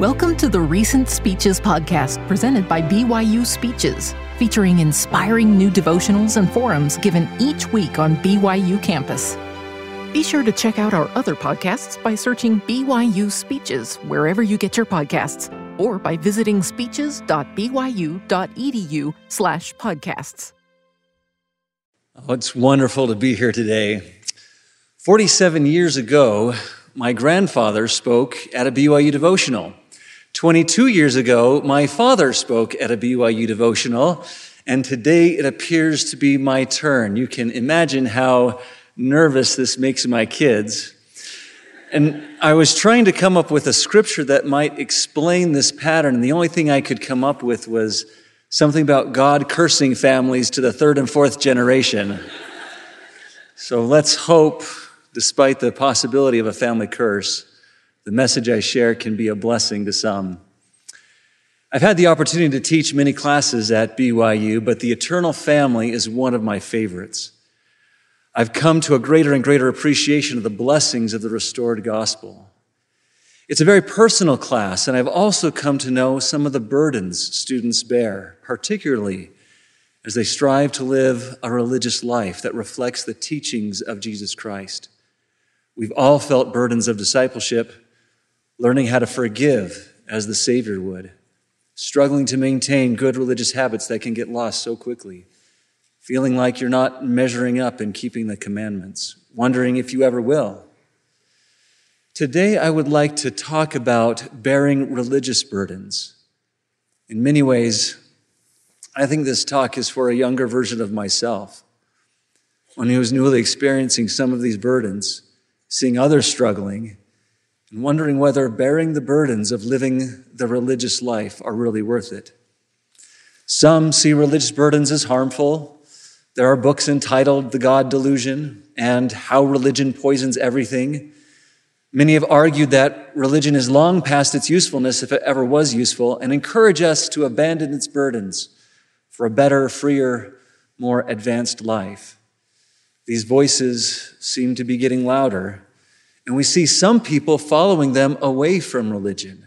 Welcome to the Recent Speeches podcast presented by BYU Speeches, featuring inspiring new devotionals and forums given each week on BYU campus. Be sure to check out our other podcasts by searching BYU Speeches wherever you get your podcasts or by visiting speeches.byu.edu slash podcasts. Oh, it's wonderful to be here today. 47 years ago, my grandfather spoke at a BYU devotional. 22 years ago, my father spoke at a BYU devotional, and today it appears to be my turn. You can imagine how nervous this makes my kids. And I was trying to come up with a scripture that might explain this pattern, and the only thing I could come up with was something about God cursing families to the third and fourth generation. So let's hope despite the possibility of a family curse, the message I share can be a blessing to some. I've had the opportunity to teach many classes at BYU, but the eternal family is one of my favorites. I've come to a greater and greater appreciation of the blessings of the restored gospel. It's a very personal class, and I've also come to know some of the burdens students bear, particularly as they strive to live a religious life that reflects the teachings of Jesus Christ. We've all felt burdens of discipleship, learning how to forgive as the Savior would, struggling to maintain good religious habits that can get lost so quickly, feeling like you're not measuring up and keeping the commandments, wondering if you ever will. Today, I would like to talk about bearing religious burdens. In many ways, I think this talk is for a younger version of myself, one who was newly experiencing some of these burdens seeing others struggling, and wondering whether bearing the burdens of living the religious life are really worth it. Some see religious burdens as harmful. There are books entitled The God Delusion and How Religion Poisons Everything. Many have argued that religion is long past its usefulness, if it ever was useful, and encourage us to abandon its burdens for a better, freer, more advanced life. These voices seem to be getting louder, and we see some people following them away from religion.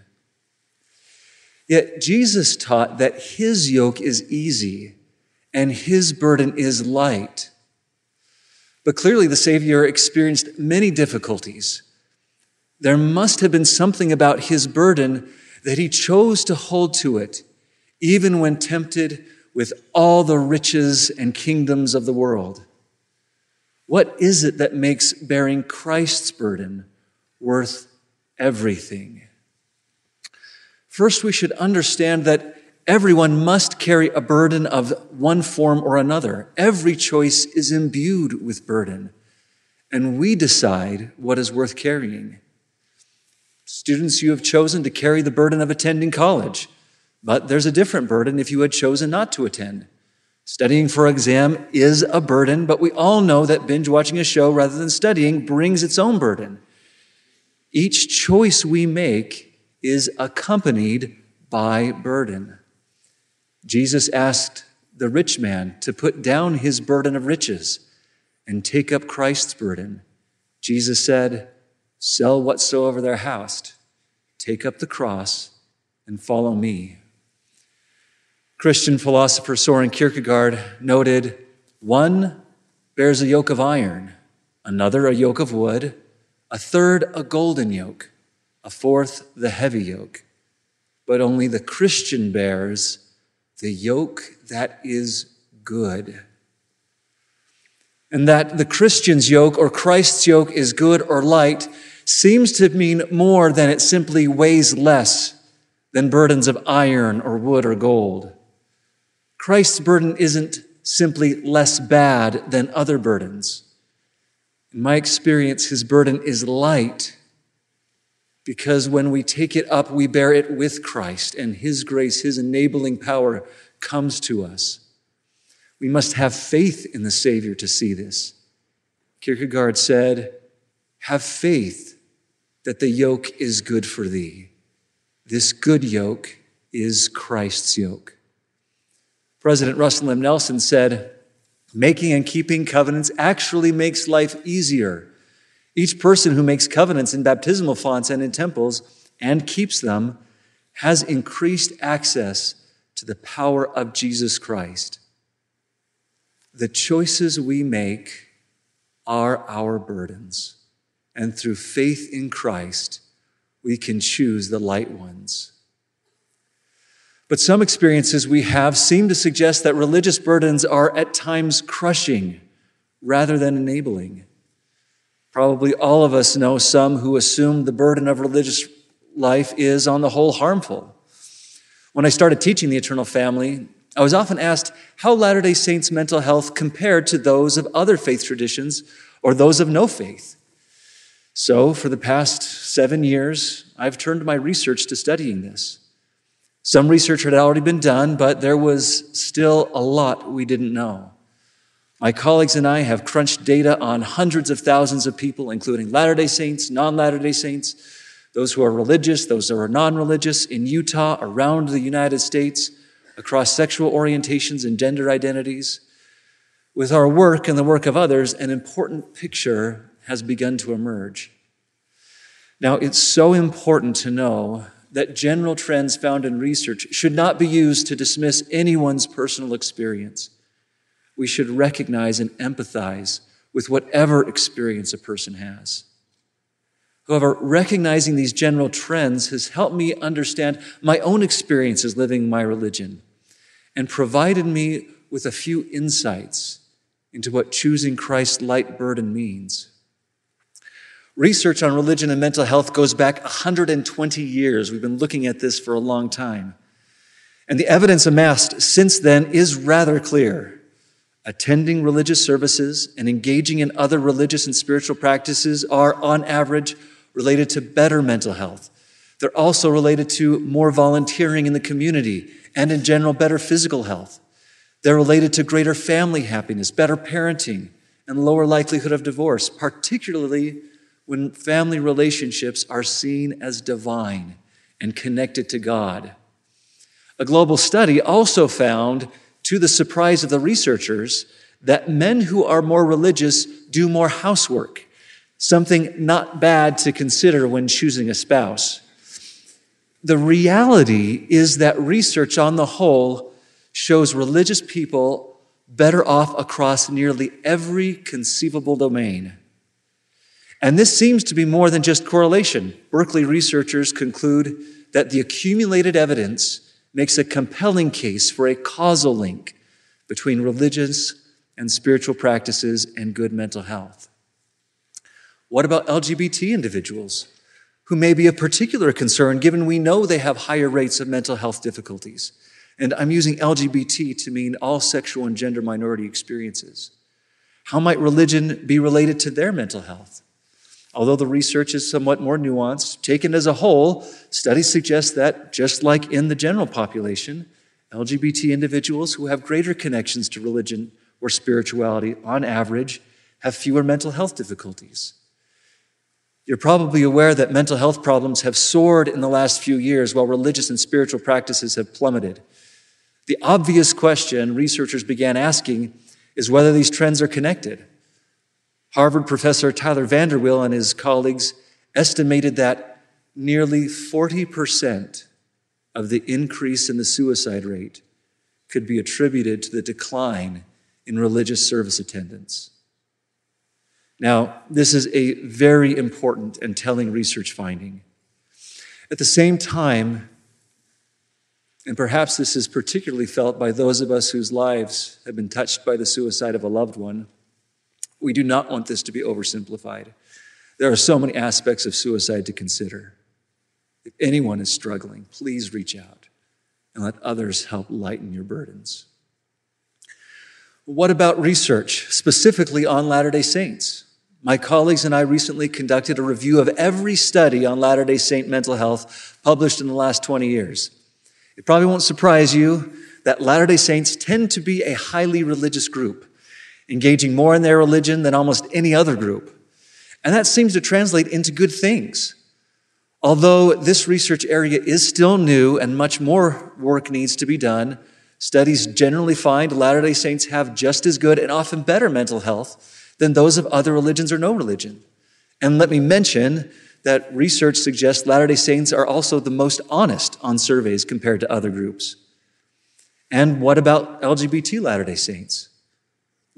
Yet Jesus taught that his yoke is easy and his burden is light. But clearly, the Savior experienced many difficulties. There must have been something about his burden that he chose to hold to it, even when tempted with all the riches and kingdoms of the world. What is it that makes bearing Christ's burden worth everything? First, we should understand that everyone must carry a burden of one form or another. Every choice is imbued with burden, and we decide what is worth carrying. Students, you have chosen to carry the burden of attending college, but there's a different burden if you had chosen not to attend. Studying for exam is a burden, but we all know that binge watching a show rather than studying brings its own burden. Each choice we make is accompanied by burden. Jesus asked the rich man to put down his burden of riches and take up Christ's burden. Jesus said, Sell whatsoever thou hast, take up the cross, and follow me. Christian philosopher Soren Kierkegaard noted one bears a yoke of iron, another a yoke of wood, a third a golden yoke, a fourth the heavy yoke. But only the Christian bears the yoke that is good. And that the Christian's yoke or Christ's yoke is good or light seems to mean more than it simply weighs less than burdens of iron or wood or gold. Christ's burden isn't simply less bad than other burdens. In my experience, his burden is light because when we take it up, we bear it with Christ, and his grace, his enabling power comes to us. We must have faith in the Savior to see this. Kierkegaard said, Have faith that the yoke is good for thee. This good yoke is Christ's yoke. President Russell M. Nelson said, Making and keeping covenants actually makes life easier. Each person who makes covenants in baptismal fonts and in temples and keeps them has increased access to the power of Jesus Christ. The choices we make are our burdens. And through faith in Christ, we can choose the light ones. But some experiences we have seem to suggest that religious burdens are at times crushing rather than enabling. Probably all of us know some who assume the burden of religious life is, on the whole, harmful. When I started teaching the eternal family, I was often asked how Latter day Saints' mental health compared to those of other faith traditions or those of no faith. So, for the past seven years, I've turned my research to studying this. Some research had already been done, but there was still a lot we didn't know. My colleagues and I have crunched data on hundreds of thousands of people, including Latter day Saints, non Latter day Saints, those who are religious, those who are non religious, in Utah, around the United States, across sexual orientations and gender identities. With our work and the work of others, an important picture has begun to emerge. Now, it's so important to know that general trends found in research should not be used to dismiss anyone's personal experience. We should recognize and empathize with whatever experience a person has. However, recognizing these general trends has helped me understand my own experiences living my religion and provided me with a few insights into what choosing Christ's light burden means. Research on religion and mental health goes back 120 years. We've been looking at this for a long time. And the evidence amassed since then is rather clear. Attending religious services and engaging in other religious and spiritual practices are, on average, related to better mental health. They're also related to more volunteering in the community and, in general, better physical health. They're related to greater family happiness, better parenting, and lower likelihood of divorce, particularly when family relationships are seen as divine and connected to God. A global study also found, to the surprise of the researchers, that men who are more religious do more housework something not bad to consider when choosing a spouse. The reality is that research on the whole shows religious people better off across nearly every conceivable domain. And this seems to be more than just correlation. Berkeley researchers conclude that the accumulated evidence makes a compelling case for a causal link between religious and spiritual practices and good mental health. What about LGBT individuals who may be a particular concern given we know they have higher rates of mental health difficulties? And I'm using LGBT to mean all sexual and gender minority experiences. How might religion be related to their mental health? Although the research is somewhat more nuanced, taken as a whole, studies suggest that just like in the general population, LGBT individuals who have greater connections to religion or spirituality on average have fewer mental health difficulties. You're probably aware that mental health problems have soared in the last few years while religious and spiritual practices have plummeted. The obvious question researchers began asking is whether these trends are connected. Harvard professor Tyler VanderWeele and his colleagues estimated that nearly 40% of the increase in the suicide rate could be attributed to the decline in religious service attendance. Now, this is a very important and telling research finding. At the same time, and perhaps this is particularly felt by those of us whose lives have been touched by the suicide of a loved one, we do not want this to be oversimplified. There are so many aspects of suicide to consider. If anyone is struggling, please reach out and let others help lighten your burdens. What about research, specifically on Latter day Saints? My colleagues and I recently conducted a review of every study on Latter day Saint mental health published in the last 20 years. It probably won't surprise you that Latter day Saints tend to be a highly religious group, engaging more in their religion than almost any other group. And that seems to translate into good things. Although this research area is still new and much more work needs to be done, studies generally find Latter day Saints have just as good and often better mental health than those of other religions or no religion. And let me mention that research suggests Latter day Saints are also the most honest on surveys compared to other groups. And what about LGBT Latter day Saints?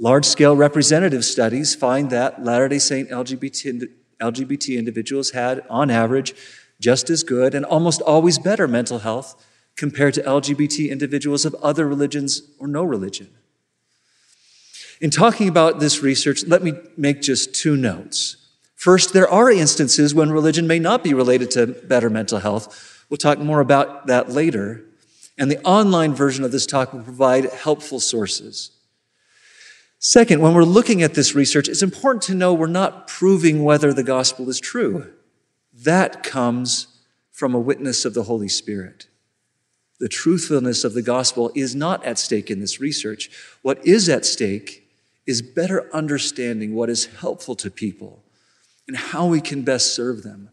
Large scale representative studies find that Latter day Saint LGBT, LGBT individuals had, on average, just as good and almost always better mental health compared to LGBT individuals of other religions or no religion. In talking about this research, let me make just two notes. First, there are instances when religion may not be related to better mental health. We'll talk more about that later. And the online version of this talk will provide helpful sources. Second, when we're looking at this research, it's important to know we're not proving whether the gospel is true. That comes from a witness of the Holy Spirit. The truthfulness of the gospel is not at stake in this research. What is at stake is better understanding what is helpful to people and how we can best serve them.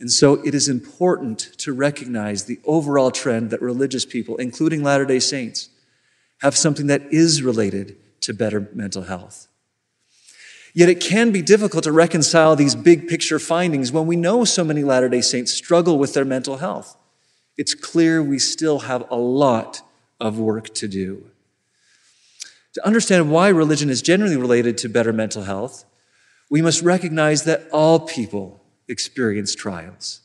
And so it is important to recognize the overall trend that religious people, including Latter day Saints, have something that is related to better mental health. Yet it can be difficult to reconcile these big picture findings when we know so many Latter day Saints struggle with their mental health. It's clear we still have a lot of work to do. To understand why religion is generally related to better mental health, we must recognize that all people experience trials.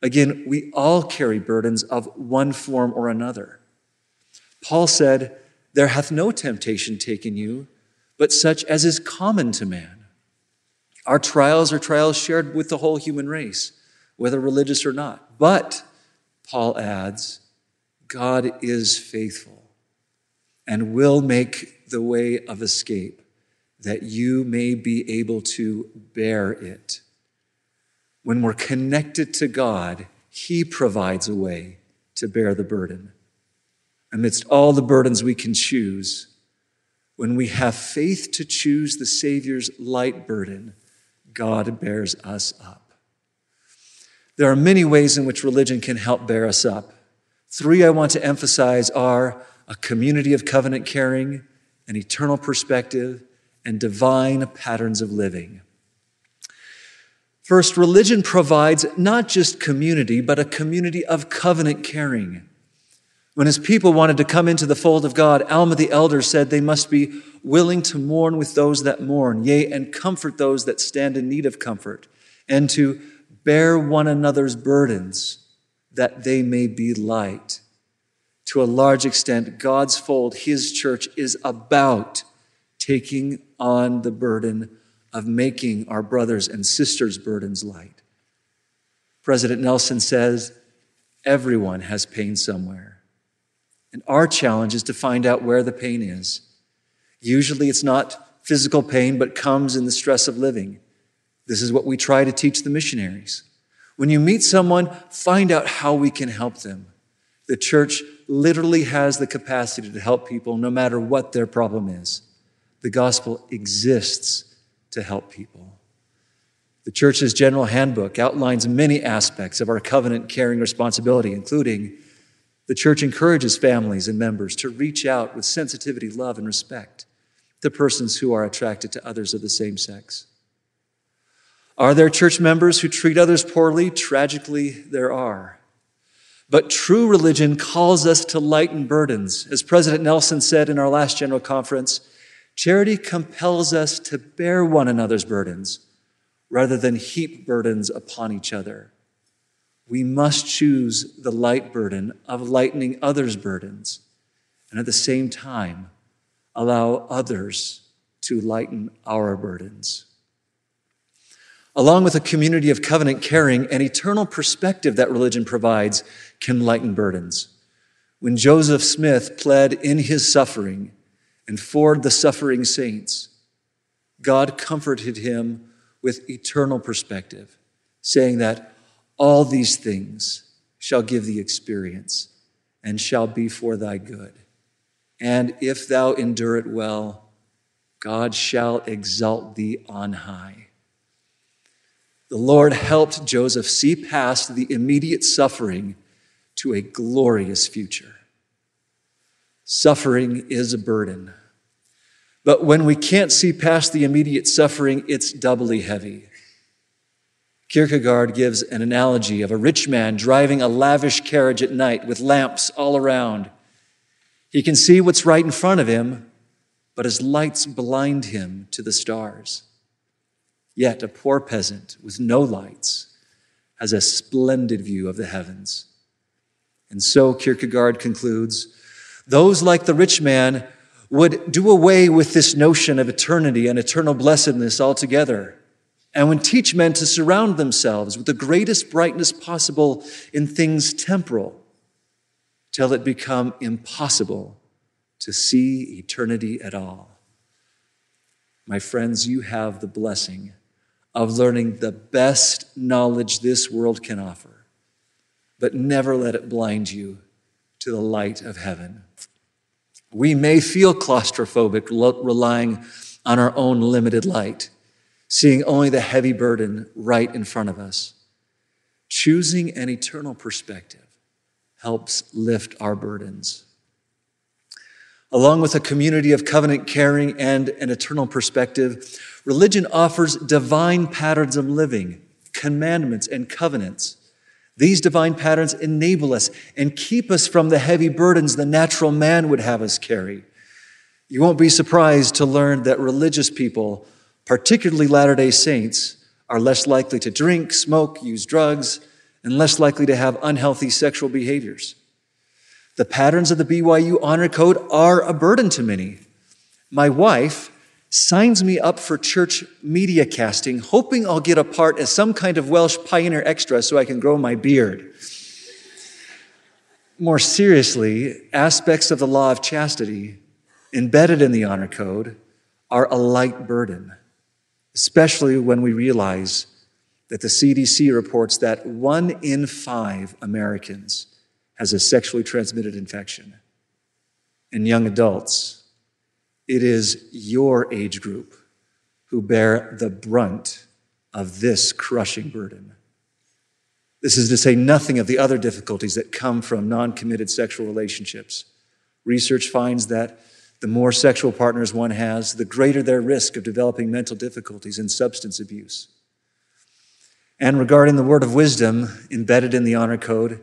Again, we all carry burdens of one form or another. Paul said, There hath no temptation taken you but such as is common to man. Our trials are trials shared with the whole human race, whether religious or not. But, Paul adds, God is faithful and will make the way of escape that you may be able to bear it. When we're connected to God, He provides a way to bear the burden. Amidst all the burdens we can choose, when we have faith to choose the Savior's light burden, God bears us up. There are many ways in which religion can help bear us up. Three I want to emphasize are a community of covenant caring, an eternal perspective, and divine patterns of living. First, religion provides not just community, but a community of covenant caring. When his people wanted to come into the fold of God, Alma the elder said they must be willing to mourn with those that mourn, yea, and comfort those that stand in need of comfort, and to bear one another's burdens that they may be light. To a large extent, God's fold, his church, is about taking on the burden of making our brothers and sisters' burdens light. President Nelson says, everyone has pain somewhere. And our challenge is to find out where the pain is. Usually it's not physical pain, but comes in the stress of living. This is what we try to teach the missionaries. When you meet someone, find out how we can help them. The church literally has the capacity to help people no matter what their problem is. The gospel exists to help people. The church's general handbook outlines many aspects of our covenant caring responsibility, including the church encourages families and members to reach out with sensitivity, love, and respect to persons who are attracted to others of the same sex. Are there church members who treat others poorly? Tragically, there are. But true religion calls us to lighten burdens. As President Nelson said in our last general conference, charity compels us to bear one another's burdens rather than heap burdens upon each other we must choose the light burden of lightening others' burdens, and at the same time, allow others to lighten our burdens. Along with a community of covenant caring, an eternal perspective that religion provides can lighten burdens. When Joseph Smith pled in his suffering and for the suffering saints, God comforted him with eternal perspective, saying that all these things shall give thee experience and shall be for thy good. And if thou endure it well, God shall exalt thee on high. The Lord helped Joseph see past the immediate suffering to a glorious future. Suffering is a burden. But when we can't see past the immediate suffering, it's doubly heavy. Kierkegaard gives an analogy of a rich man driving a lavish carriage at night with lamps all around. He can see what's right in front of him, but his lights blind him to the stars. Yet a poor peasant with no lights has a splendid view of the heavens. And so Kierkegaard concludes those like the rich man would do away with this notion of eternity and eternal blessedness altogether and would teach men to surround themselves with the greatest brightness possible in things temporal till it become impossible to see eternity at all. My friends, you have the blessing of learning the best knowledge this world can offer, but never let it blind you to the light of heaven. We may feel claustrophobic relying on our own limited light seeing only the heavy burden right in front of us. Choosing an eternal perspective helps lift our burdens. Along with a community of covenant caring and an eternal perspective, religion offers divine patterns of living, commandments, and covenants. These divine patterns enable us and keep us from the heavy burdens the natural man would have us carry. You won't be surprised to learn that religious people particularly Latter day Saints, are less likely to drink, smoke, use drugs, and less likely to have unhealthy sexual behaviors. The patterns of the BYU Honor Code are a burden to many. My wife signs me up for church media casting, hoping I'll get a part as some kind of Welsh pioneer extra so I can grow my beard. More seriously, aspects of the law of chastity embedded in the Honor Code are a light burden especially when we realize that the CDC reports that one in five Americans has a sexually transmitted infection. In young adults, it is your age group who bear the brunt of this crushing burden. This is to say nothing of the other difficulties that come from non committed sexual relationships. Research finds that the more sexual partners one has, the greater their risk of developing mental difficulties and substance abuse. And regarding the word of wisdom embedded in the honor code,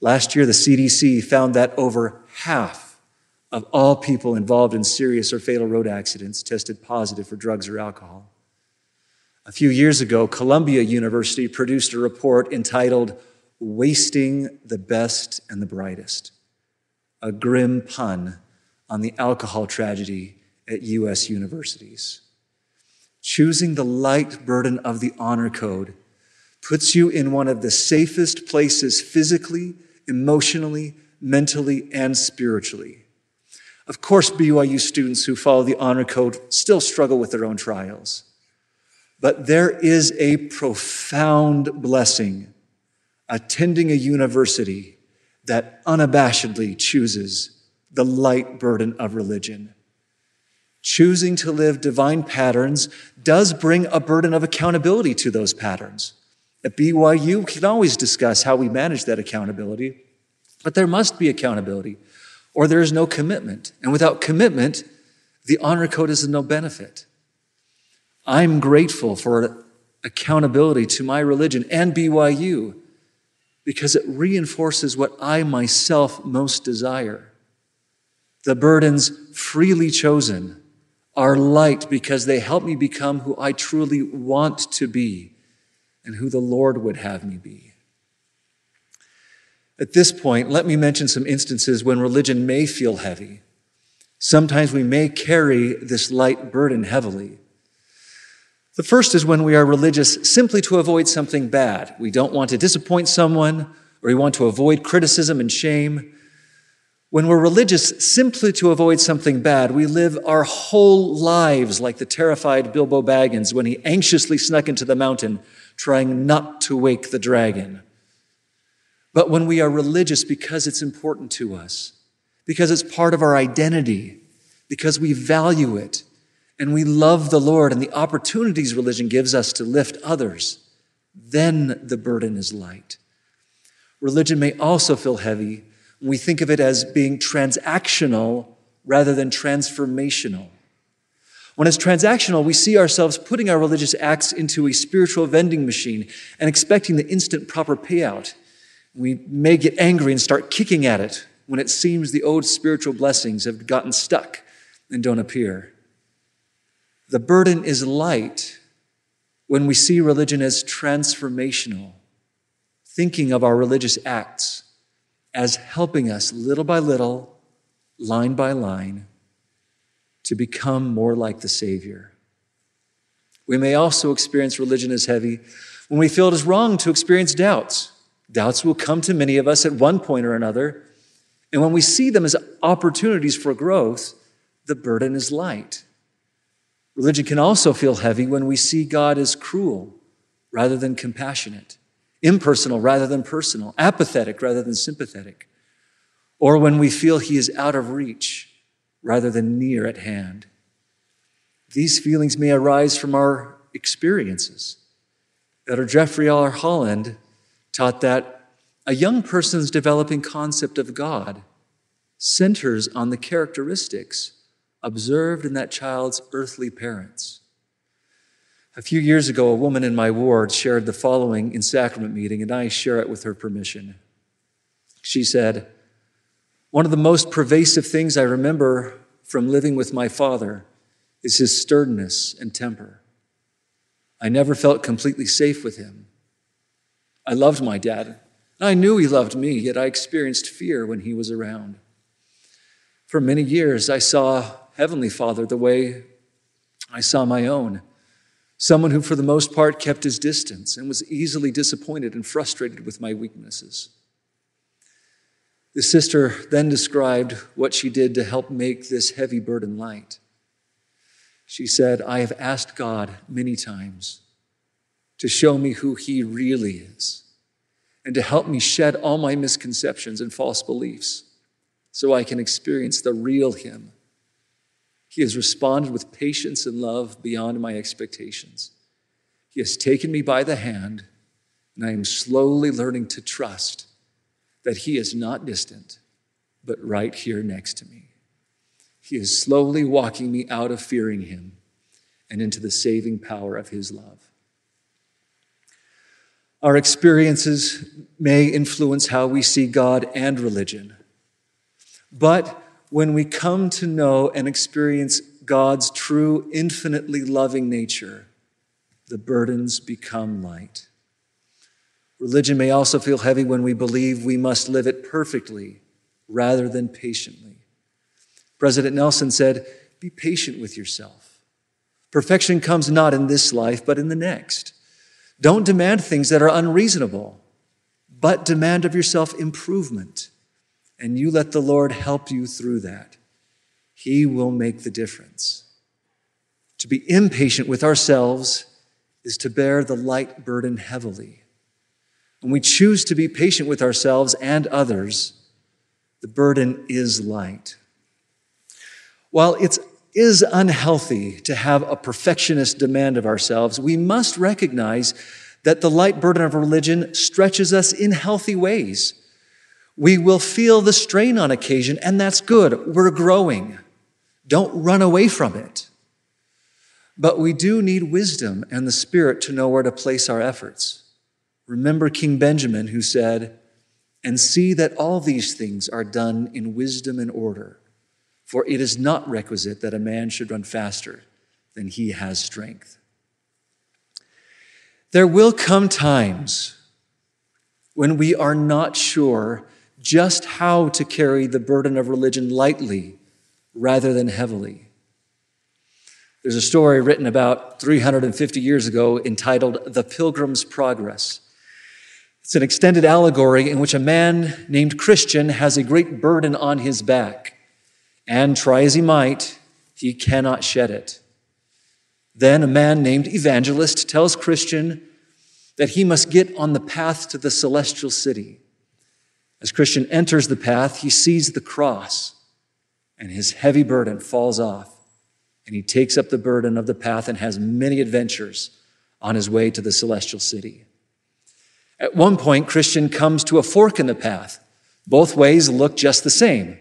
last year the CDC found that over half of all people involved in serious or fatal road accidents tested positive for drugs or alcohol. A few years ago, Columbia University produced a report entitled Wasting the Best and the Brightest, a grim pun on the alcohol tragedy at U.S. universities. Choosing the light burden of the honor code puts you in one of the safest places physically, emotionally, mentally, and spiritually. Of course, BYU students who follow the honor code still struggle with their own trials. But there is a profound blessing attending a university that unabashedly chooses the light burden of religion. Choosing to live divine patterns does bring a burden of accountability to those patterns. At BYU, we can always discuss how we manage that accountability, but there must be accountability, or there is no commitment. And without commitment, the honor code is of no benefit. I'm grateful for accountability to my religion and BYU because it reinforces what I myself most desire the burdens freely chosen are light because they help me become who I truly want to be and who the Lord would have me be. At this point, let me mention some instances when religion may feel heavy. Sometimes we may carry this light burden heavily. The first is when we are religious simply to avoid something bad. We don't want to disappoint someone, or we want to avoid criticism and shame. When we're religious simply to avoid something bad, we live our whole lives like the terrified Bilbo Baggins when he anxiously snuck into the mountain, trying not to wake the dragon. But when we are religious because it's important to us, because it's part of our identity, because we value it, and we love the Lord and the opportunities religion gives us to lift others, then the burden is light. Religion may also feel heavy we think of it as being transactional rather than transformational. When it's transactional, we see ourselves putting our religious acts into a spiritual vending machine and expecting the instant proper payout. We may get angry and start kicking at it when it seems the old spiritual blessings have gotten stuck and don't appear. The burden is light when we see religion as transformational, thinking of our religious acts as helping us little by little, line by line, to become more like the Savior. We may also experience religion as heavy when we feel it is wrong to experience doubts. Doubts will come to many of us at one point or another. And when we see them as opportunities for growth, the burden is light. Religion can also feel heavy when we see God as cruel rather than compassionate, impersonal rather than personal, apathetic rather than sympathetic, or when we feel He is out of reach rather than near at hand. These feelings may arise from our experiences. Elder Jeffrey R. Holland taught that a young person's developing concept of God centers on the characteristics observed in that child's earthly parents. A few years ago, a woman in my ward shared the following in sacrament meeting, and I share it with her permission. She said, one of the most pervasive things I remember from living with my father is his sternness and temper. I never felt completely safe with him. I loved my dad. And I knew he loved me, yet I experienced fear when he was around. For many years, I saw Heavenly Father the way I saw my own someone who, for the most part, kept his distance and was easily disappointed and frustrated with my weaknesses. The sister then described what she did to help make this heavy burden light. She said, I have asked God many times to show me who He really is and to help me shed all my misconceptions and false beliefs so I can experience the real Him. He has responded with patience and love beyond my expectations. He has taken me by the hand, and I am slowly learning to trust that He is not distant, but right here next to me. He is slowly walking me out of fearing Him and into the saving power of His love. Our experiences may influence how we see God and religion. But when we come to know and experience God's true, infinitely loving nature, the burdens become light. Religion may also feel heavy when we believe we must live it perfectly rather than patiently. President Nelson said, Be patient with yourself. Perfection comes not in this life, but in the next. Don't demand things that are unreasonable, but demand of yourself improvement. And you let the Lord help you through that. He will make the difference. To be impatient with ourselves is to bear the light burden heavily. When we choose to be patient with ourselves and others, the burden is light. While it is unhealthy to have a perfectionist demand of ourselves, we must recognize that the light burden of religion stretches us in healthy ways. We will feel the strain on occasion, and that's good. We're growing. Don't run away from it. But we do need wisdom and the Spirit to know where to place our efforts. Remember King Benjamin, who said, And see that all these things are done in wisdom and order, for it is not requisite that a man should run faster than he has strength. There will come times when we are not sure just how to carry the burden of religion lightly rather than heavily. There's a story written about 350 years ago entitled The Pilgrim's Progress. It's an extended allegory in which a man named Christian has a great burden on his back, and try as he might, he cannot shed it. Then a man named Evangelist tells Christian that he must get on the path to the celestial city. As Christian enters the path, he sees the cross, and his heavy burden falls off, and he takes up the burden of the path and has many adventures on his way to the celestial city. At one point, Christian comes to a fork in the path. Both ways look just the same.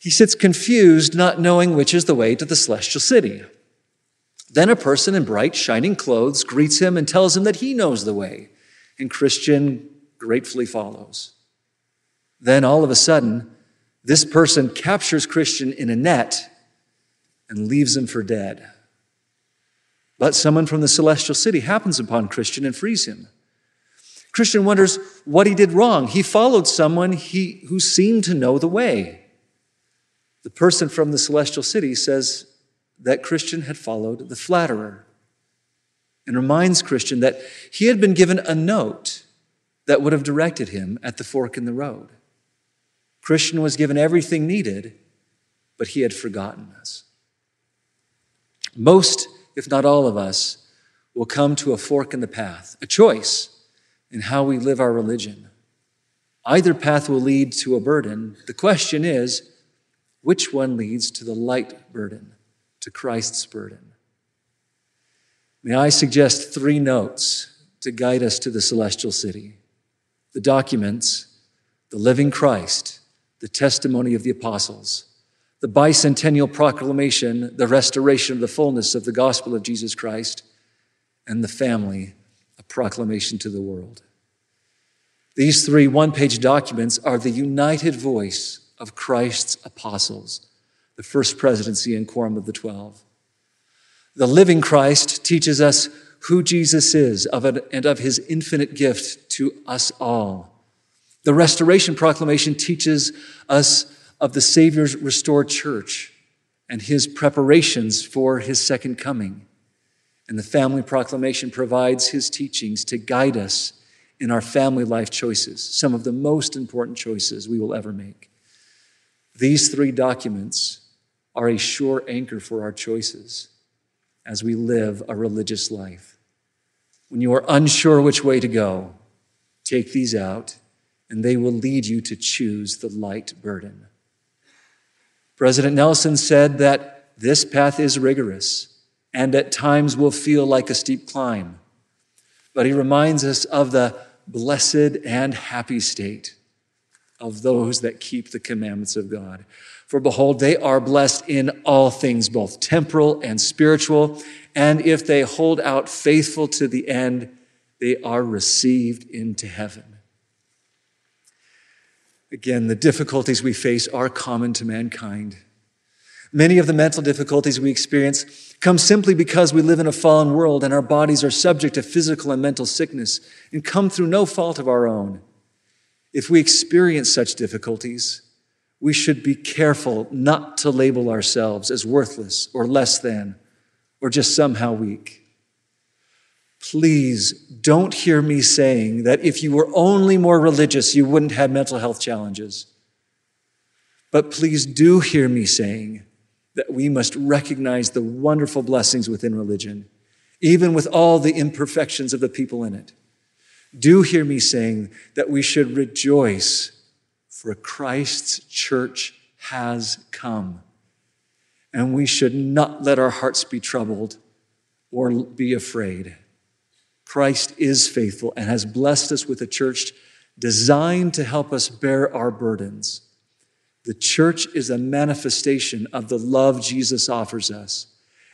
He sits confused, not knowing which is the way to the celestial city. Then a person in bright, shining clothes greets him and tells him that he knows the way, and Christian gratefully follows. Then all of a sudden, this person captures Christian in a net and leaves him for dead. But someone from the celestial city happens upon Christian and frees him. Christian wonders what he did wrong. He followed someone he, who seemed to know the way. The person from the celestial city says that Christian had followed the flatterer and reminds Christian that he had been given a note that would have directed him at the fork in the road. Christian was given everything needed, but he had forgotten us. Most, if not all of us, will come to a fork in the path, a choice in how we live our religion. Either path will lead to a burden. The question is, which one leads to the light burden, to Christ's burden? May I suggest three notes to guide us to the celestial city the documents, the living Christ, the testimony of the apostles, the bicentennial proclamation, the restoration of the fullness of the gospel of Jesus Christ, and the family, a proclamation to the world. These three one page documents are the united voice of Christ's apostles, the first presidency and quorum of the twelve. The living Christ teaches us who Jesus is of and of his infinite gift to us all. The Restoration Proclamation teaches us of the Savior's restored church and his preparations for his second coming. And the Family Proclamation provides his teachings to guide us in our family life choices, some of the most important choices we will ever make. These three documents are a sure anchor for our choices as we live a religious life. When you are unsure which way to go, take these out and they will lead you to choose the light burden. President Nelson said that this path is rigorous and at times will feel like a steep climb. But he reminds us of the blessed and happy state of those that keep the commandments of God. For behold, they are blessed in all things, both temporal and spiritual. And if they hold out faithful to the end, they are received into heaven. Again, the difficulties we face are common to mankind. Many of the mental difficulties we experience come simply because we live in a fallen world and our bodies are subject to physical and mental sickness and come through no fault of our own. If we experience such difficulties, we should be careful not to label ourselves as worthless or less than or just somehow weak. Please don't hear me saying that if you were only more religious, you wouldn't have mental health challenges. But please do hear me saying that we must recognize the wonderful blessings within religion, even with all the imperfections of the people in it. Do hear me saying that we should rejoice, for Christ's church has come. And we should not let our hearts be troubled or be afraid. Christ is faithful and has blessed us with a church designed to help us bear our burdens. The church is a manifestation of the love Jesus offers us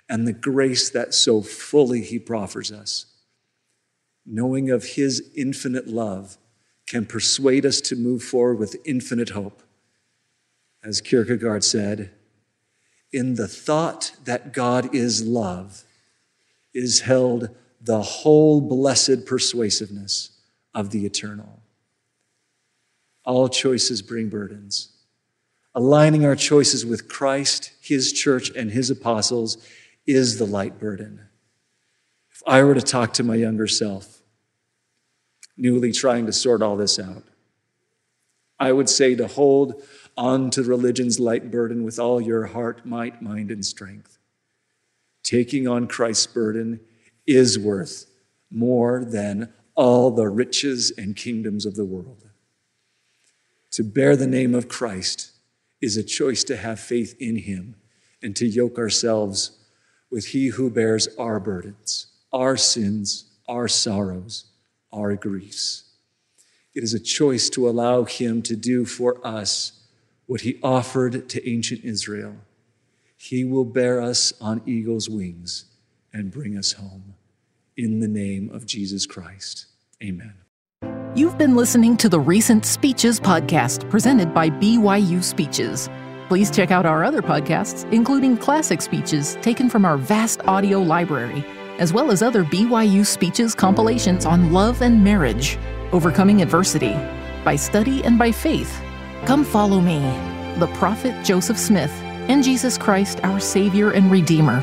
and the grace that so fully he proffers us. Knowing of his infinite love can persuade us to move forward with infinite hope. As Kierkegaard said, in the thought that God is love is held the whole blessed persuasiveness of the eternal. All choices bring burdens. Aligning our choices with Christ, His church, and His apostles is the light burden. If I were to talk to my younger self, newly trying to sort all this out, I would say to hold on to religion's light burden with all your heart, might, mind, and strength. Taking on Christ's burden is worth more than all the riches and kingdoms of the world. To bear the name of Christ is a choice to have faith in him and to yoke ourselves with he who bears our burdens, our sins, our sorrows, our griefs. It is a choice to allow him to do for us what he offered to ancient Israel. He will bear us on eagle's wings and bring us home. In the name of Jesus Christ. Amen. You've been listening to the Recent Speeches podcast presented by BYU Speeches. Please check out our other podcasts, including classic speeches taken from our vast audio library, as well as other BYU Speeches compilations on love and marriage, overcoming adversity, by study and by faith. Come follow me, the prophet Joseph Smith, and Jesus Christ, our Savior and Redeemer.